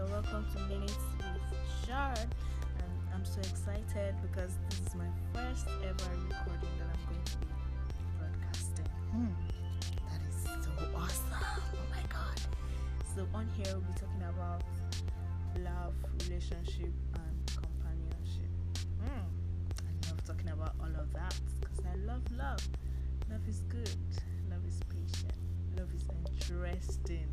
you're welcome to Minutes with Shard. And I'm so excited because this is my first ever recording that I'm going to be broadcasting. Hmm, that is so awesome! Oh my god! So, on here, we'll be talking about love, relationship, and companionship. Hmm, I love talking about all of that because I love love. Love is good, love is patient, love is interesting,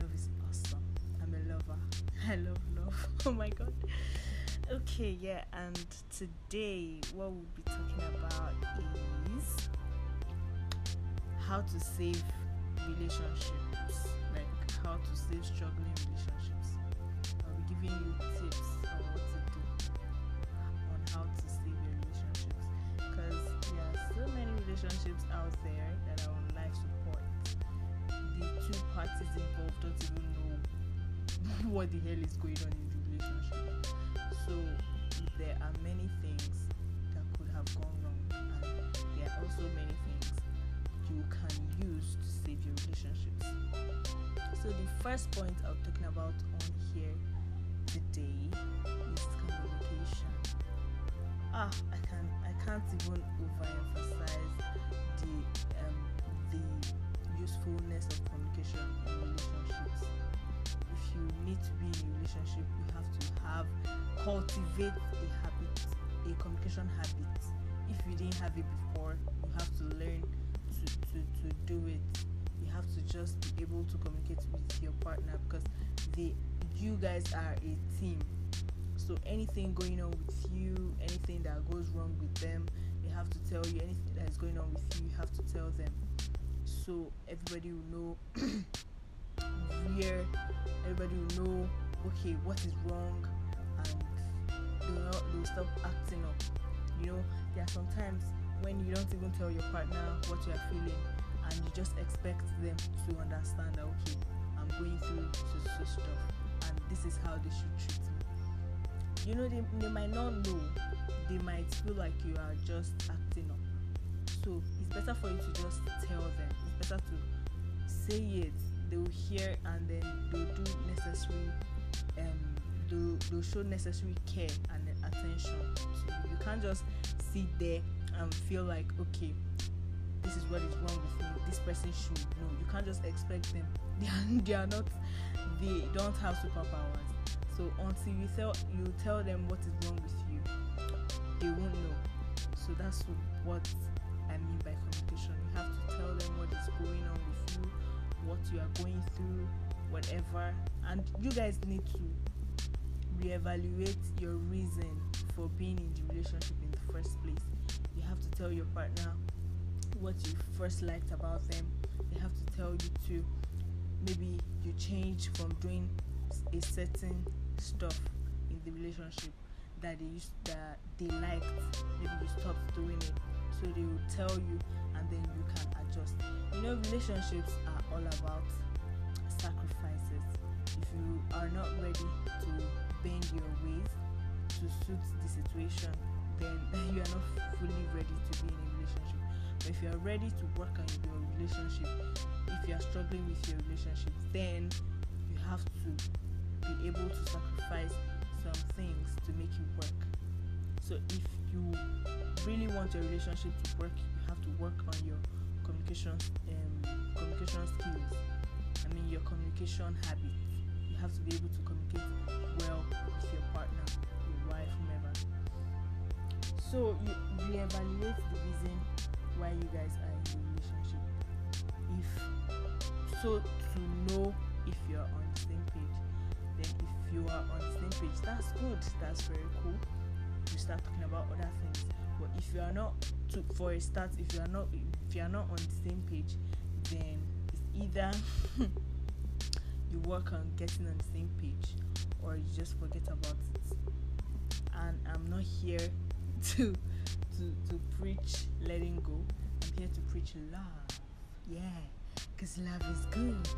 love is awesome. I'm a lover. I love love. Oh my god. Okay, yeah, and today what we'll be talking about is how to save relationships, like how to save struggling what the hell is going on in the relationship. So there are many things that could have gone wrong, and there are also many things you can use to save your relationships. So the first point I'm talking about on here today is communication. Ah, I can I can't even overemphasize the um, the usefulness of communication in relationships. If you need to be in a relationship, you have to have cultivate a habit, a communication habit. If you didn't have it before, you have to learn to, to, to do it. You have to just be able to communicate with your partner because they you guys are a team. So anything going on with you, anything that goes wrong with them, they have to tell you anything that is going on with you, you have to tell them. So everybody will know where everybody will know okay what is wrong and they'll, they'll stop acting up. You know, there are sometimes when you don't even tell your partner what you are feeling and you just expect them to understand that okay, I'm going through so, so stuff and this is how they should treat me. You know, they, they might not know, they might feel like you are just acting up. So it's better for you to just tell them. It's better to say it. They will hear and then they'll do necessary um they'll, they'll show necessary care and attention. You. You can't just sit there and feel like okay this is what is wrong with me this person should know. You can't just expect them. They are, they are not they don't have superpowers. So until you tell you tell them what is wrong with you they won't know. So that's what i mean by communication. You have to tell them what is going on with you what you are going through whatever. And you guys need to reevaluate your reason for being in the relationship in the first place. You have to tell your partner what you first liked about them. They have to tell you to maybe you change from doing a certain stuff in the relationship that they used that they liked. Maybe you stopped doing it. So they will tell you then you can adjust. You know relationships are all about sacrifices. If you are not ready to bend your ways to suit the situation then you are not fully ready to be in a relationship. But if you are ready to work on your relationship if you are struggling with your relationship then you have to be able to sacrifice some things to make it work. So if you really want your relationship to work have to work on your communication um, communication skills. I mean your communication habits. You have to be able to communicate well with your partner your wife whomever. So you reevaluate the reason why you guys are in a relationship. If so to know if you're on the same page then if you are on the same page that's good. That's very cool. You start talking about other things. But if you are not to for a start if you are not if you are not on the same page then it's either you work on getting on the same page or you just forget about it. And i'm not here to to to preach letting go. I'm here to preach love. Yeah because love is good.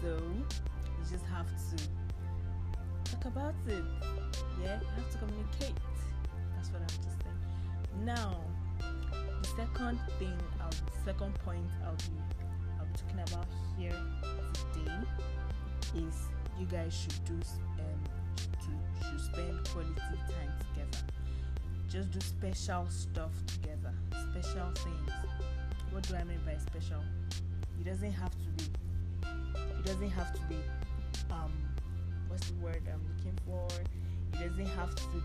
So you just have to talk about it. Yeah you have to communicate. That's what i'm just saying. Now second thing I'll, second point i'll be i'll be talking about here today is you guys should do um to should spend quality time together. Just do special stuff together special things. What do i mean by special? It doesn't have to be it doesn't have to be um what's the word i'm looking for? It doesn't have to be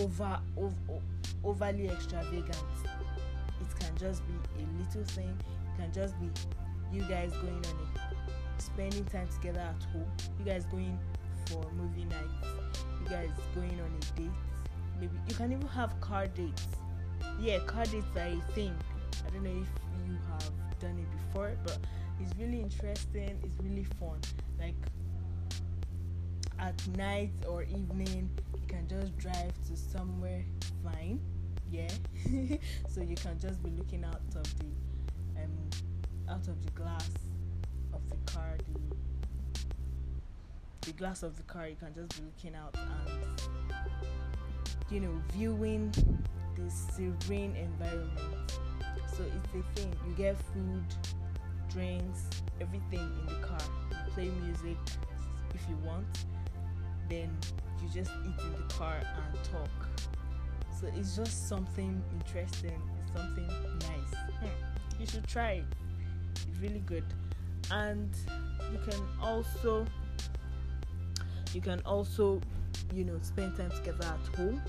over, over overly extravagant. It can just be a little thing. It can just be you guys going on a spending time together at home. You guys going for movie nights. You guys going on a date. Maybe you can even have car dates. Yeah car dates are a thing. I don't know if you have done it before but it's really interesting. It's really fun. Like at night or evening you can just drive to somewhere fine yeah. So you can just be looking out of the um out of the glass of the car the the glass of the car you can just be looking out and you know viewing the serene environment. So it's a thing you get food drinks everything in the car. You play music if you want then you just eat in the car and talk. So it's just something interesting something nice. Hmm. you should try it. It's really good. And you can also you can also you know spend time together at home.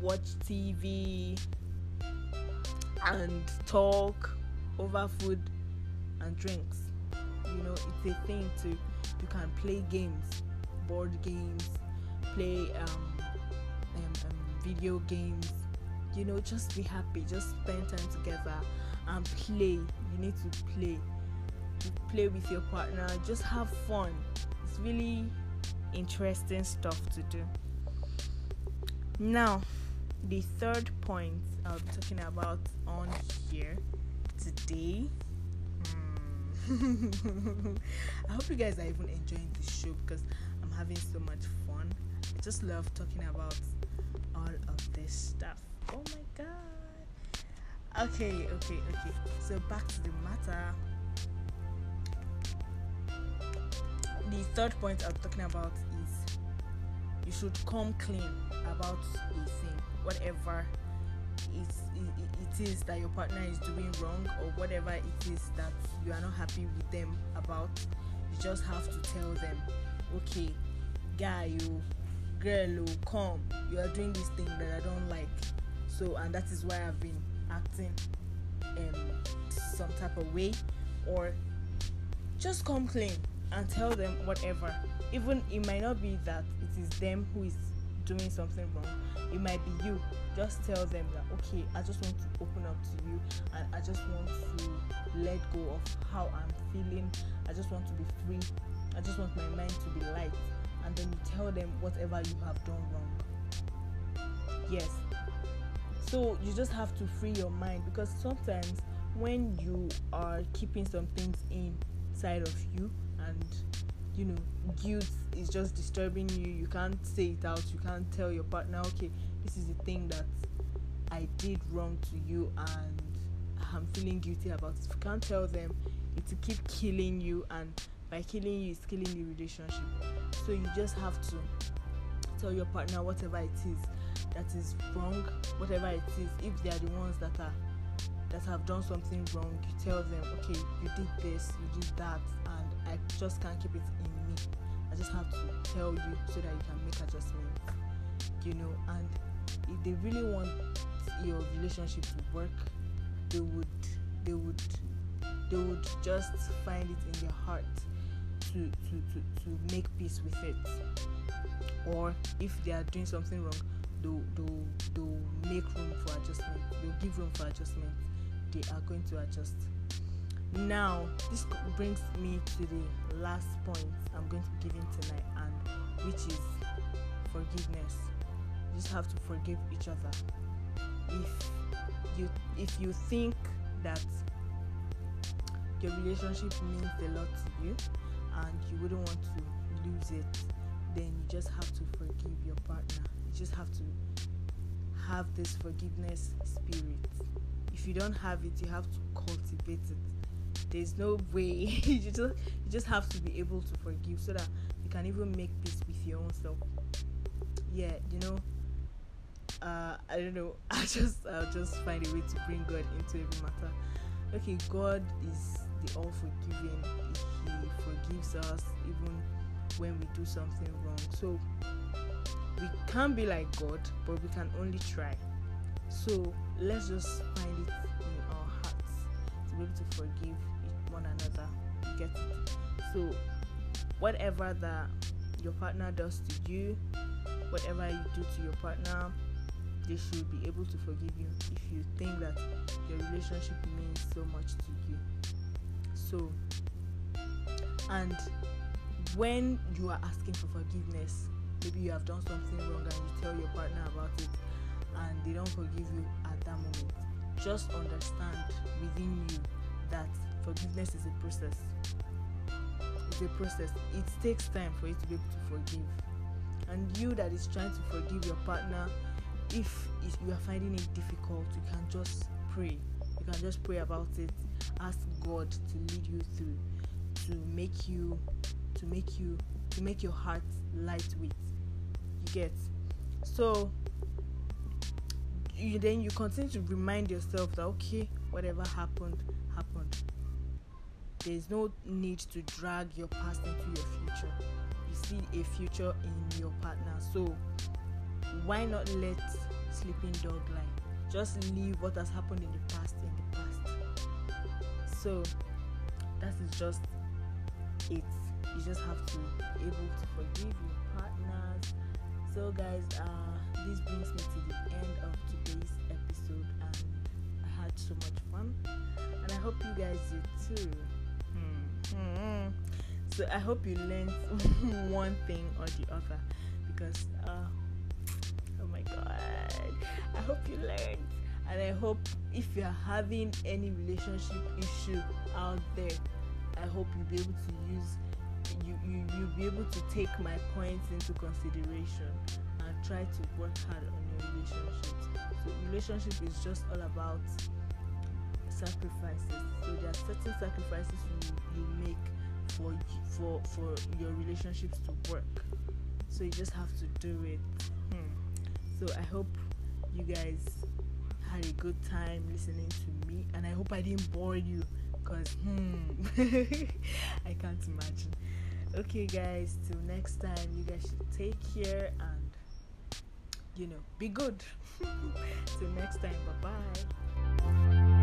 Watch tv and talk over food and drinks. You know it's a thing to you can play games board games play um, um, um, video games. You know just be happy just spend time together and play. You need to play. Play with your partner just have fun. It's really interesting stuff to do. Now the third point i'll be talking about on here today. i hope you guys are even enjoying the show because i'm having so much fun. I just love talking about all of this stuff. Oh my god. Okay okay okay. So back to the matter. The third point i'm talking about is you should come clean about a thing whatever it, it, is that your partner is doing wrong or whatever it is that you are not happy with them about you just have to tell them okay guy you girl you come. You are doing this thing that i don't like. So and that is why i've been acting um some type of way or just come clean and tell them whatever. Even it might not be that it is them who is doing something wrong it might be you. Just tell them that okay i just want to open up to you and i just want to let go of how i'm feeling. I just want to be free. I just want my mind to be light. And then you tell them whatever you have done wrong. Yes. So you just have to free your mind because sometimes when you are keeping some things inside of you and you know guilt is just disturbing you. You can't say it out. You can't tell your partner okay this is the thing that i did wrong to you and i'm feeling guilty about it. If you can't tell them it will keep killing you and by killing you it's killing the relationship. So you just have to tell your partner whatever it is that is wrong whatever it is. If they are the ones that are that have done something wrong you tell them okay you did this you did that and i just can't keep it in me. I just have to tell you so that you can make adjustments you know and if they really want your relationship to work they would they would they would just find it in their heart to to to, to make peace with it. Or if they are doing something wrong they'll, they'll, they'll make room for adjustment. They'll give room for adjustment. They are going to adjust now this brings me to the last point i'm going to be giving tonight and which is forgiveness. You just have to forgive each other. If you if you think that your relationship means a lot to you and you wouldn't want to lose it then you just have to forgive your partner. You just have to have this forgiveness spirit. If you don't have it you have to cultivate it there's no way. You just you just have to be able to forgive so that you can even make peace with your own self. Yeah you know uh i don't know. I just i'll just find a way to bring god into every matter. Okay god is the all forgiving he forgives us even when we do something wrong. So we can't be like god but we can only try. So let's just find it to be able to forgive one another. Get it? So whatever that your partner does to you whatever you do to your partner they should be able to forgive you if you think that your relationship means so much to you. So and when you are asking for forgiveness maybe you have done something wrong and you tell your partner about it and they don't forgive you at that moment. Just understand forgiveness is a process. It's a process. It takes time for you to be able to forgive. And you that is trying to forgive your partner if you are finding it difficult you can just pray. You can just pray about it. Ask god to lead you through to make you to make you to make your heart lightweight you get? So you then you continue to remind yourself that okay whatever happened happened there's no need to drag your past into your future. You see a future in your partner. So why not let sleeping dog lie? Just leave what has happened in the past in the past. So that is just it. You just have to be able to forgive your partners. So guys uh this brings me to the end of today's episode and i had so much fun and i hope you guys did too hmm. so i hope you learned one thing or the other because uh oh my god. I hope you learned. And i hope if you're having any relationship issue out there i hope you'll be able to use you, you you'll be able to take my points into consideration and try to work hard on your relationships so relationship is just all about sacrifices. So there are certain sacrifices you, you make for for for your relationships to work. So you just have to do it. Hmm. so i hope you guys had a good time listening to me and i hope i didn't bore you because hmm i can't imagine. Okay guys till next time you guys should take care and you know be good. Till next time bye bye